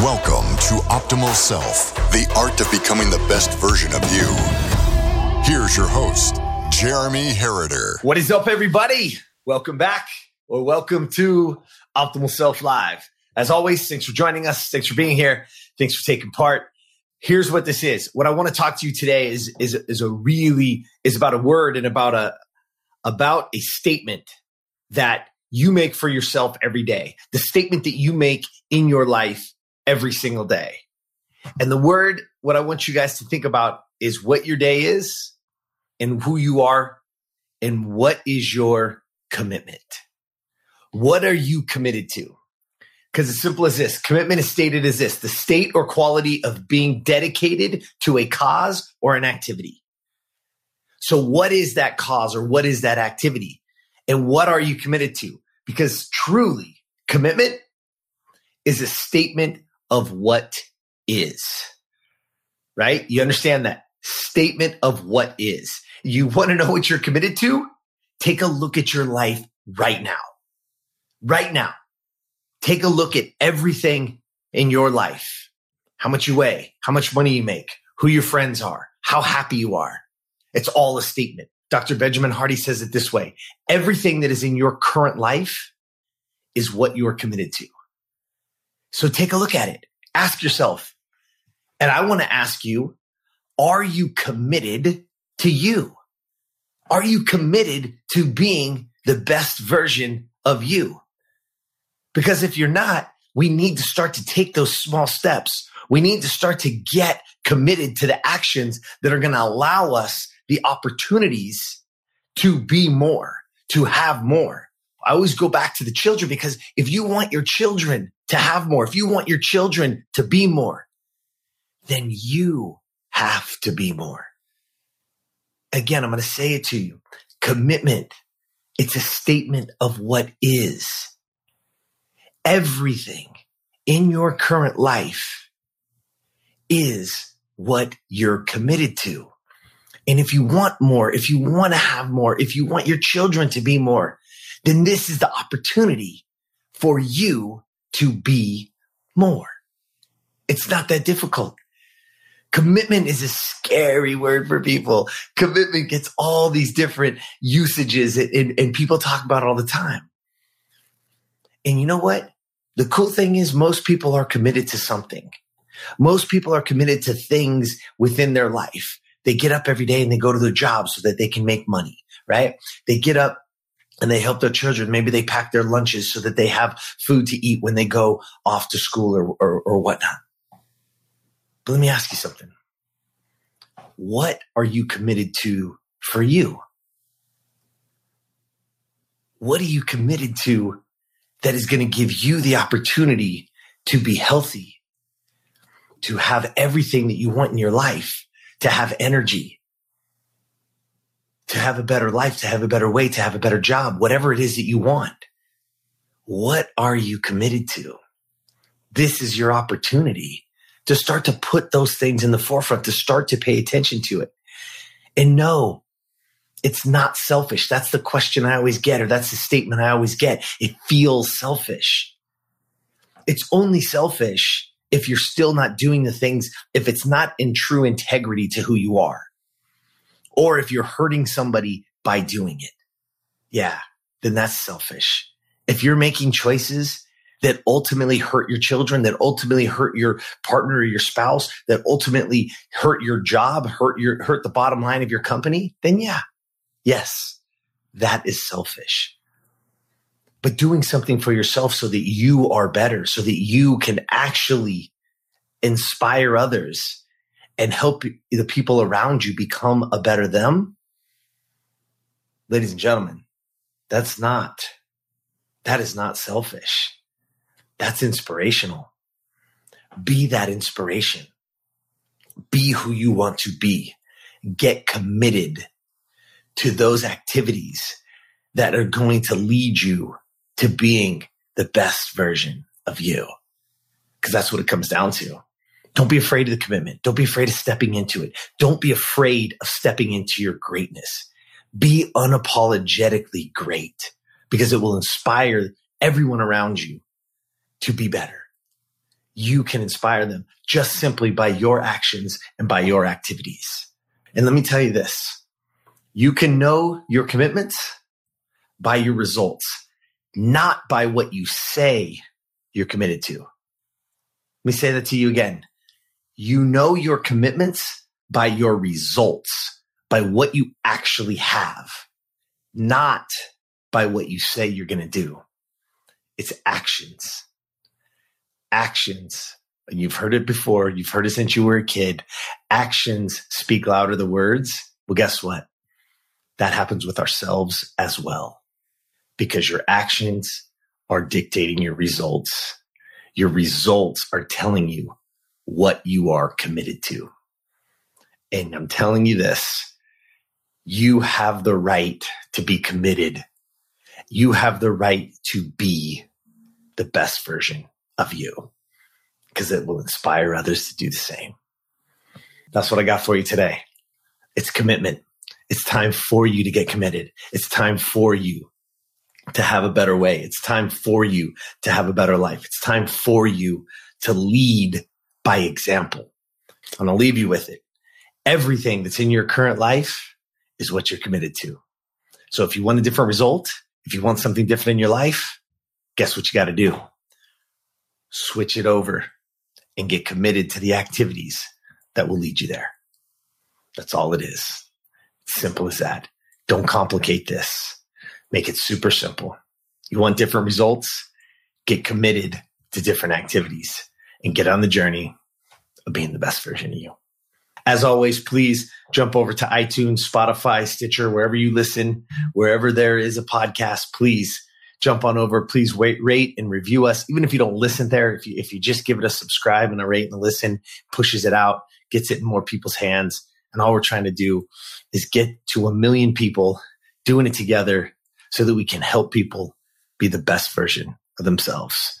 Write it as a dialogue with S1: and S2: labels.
S1: Welcome to Optimal Self, the art of becoming the best version of you. Here's your host, Jeremy Herriter.
S2: What is up, everybody? Welcome back or welcome to Optimal Self Live. As always, thanks for joining us. Thanks for being here. Thanks for taking part. Here's what this is. What I want to talk to you today is, is, is a really, is about a word and about a, about a statement that you make for yourself every day. The statement that you make in your life every single day. And the word, what I want you guys to think about is what your day is and who you are and what is your commitment. What are you committed to? Because as simple as this commitment is stated as this the state or quality of being dedicated to a cause or an activity. So, what is that cause or what is that activity? And what are you committed to? Because truly, commitment is a statement of what is, right? You understand that statement of what is. You want to know what you're committed to? Take a look at your life right now. Right now. Take a look at everything in your life. How much you weigh, how much money you make, who your friends are, how happy you are. It's all a statement. Dr. Benjamin Hardy says it this way. Everything that is in your current life is what you are committed to. So take a look at it. Ask yourself. And I want to ask you, are you committed to you? Are you committed to being the best version of you? Because if you're not, we need to start to take those small steps. We need to start to get committed to the actions that are going to allow us the opportunities to be more, to have more. I always go back to the children because if you want your children to have more, if you want your children to be more, then you have to be more. Again, I'm going to say it to you. Commitment. It's a statement of what is. Everything in your current life is what you're committed to. And if you want more, if you want to have more, if you want your children to be more, then this is the opportunity for you to be more. It's not that difficult. Commitment is a scary word for people. Commitment gets all these different usages and, and, people talk about all the time. And you know what? The cool thing is most people are committed to something. Most people are committed to things within their life. They get up every day and they go to their job so that they can make money, right? They get up and they help their children. Maybe they pack their lunches so that they have food to eat when they go off to school or, or, or whatnot. But let me ask you something. What are you committed to for you? What are you committed to that is going to give you the opportunity to be healthy, to have everything that you want in your life, to have energy, to have a better life, to have a better way, to have a better job, whatever it is that you want. What are you committed to? This is your opportunity to start to put those things in the forefront, to start to pay attention to it. And no, it's not selfish. That's the question I always get, or that's the statement I always get. It feels selfish. It's only selfish if you're still not doing the things, if it's not in true integrity to who you are or if you're hurting somebody by doing it. Yeah, then that's selfish. If you're making choices that ultimately hurt your children, that ultimately hurt your partner or your spouse, that ultimately hurt your job, hurt your, hurt the bottom line of your company, then yeah, yes, that is selfish. But doing something for yourself so that you are better, so that you can actually inspire others and help the people around you become a better them, ladies and gentlemen, that's not, that is not selfish. That's inspirational. Be that inspiration. Be who you want to be. Get committed to those activities that are going to lead you to being the best version of you. Cause that's what it comes down to. Don't be afraid of the commitment. Don't be afraid of stepping into it. Don't be afraid of stepping into your greatness. Be unapologetically great because it will inspire everyone around you to be better. you can inspire them just simply by your actions and by your activities. And let me tell you this. You can know your commitments by your results, not by what you say you're committed to. Let me say that to you again. You know your commitments by your results, by what you actually have, not by what you say you're going to do. It's actions. Actions. And you've heard it before. You've heard it since you were a kid. Actions speak louder than words. Well, guess what? That happens with ourselves as well because your actions are dictating your results. Your results are telling you what you are committed to. And I'm telling you this you have the right to be committed. You have the right to be the best version of you because it will inspire others to do the same. That's what I got for you today. It's commitment. It's time for you to get committed. It's time for you to have a better way. It's time for you to have a better life. It's time for you to lead by example. I'm to leave you with it. Everything that's in your current life is what you're committed to. So if you want a different result, if you want something different in your life, guess what you got to do? Switch it over and get committed to the activities that will lead you there. That's all it is. Simple as that. Don't complicate this. Make it super simple. You want different results? Get committed to different activities and get on the journey of being the best version of you. As always, please jump over to iTunes, Spotify, Stitcher, wherever you listen, wherever there is a podcast, please jump on over. Please wait, rate and review us. Even if you don't listen there, if you, if you just give it a subscribe and a rate and a listen, pushes it out, gets it in more people's hands. And all we're trying to do is get to a million people doing it together so that we can help people be the best version of themselves.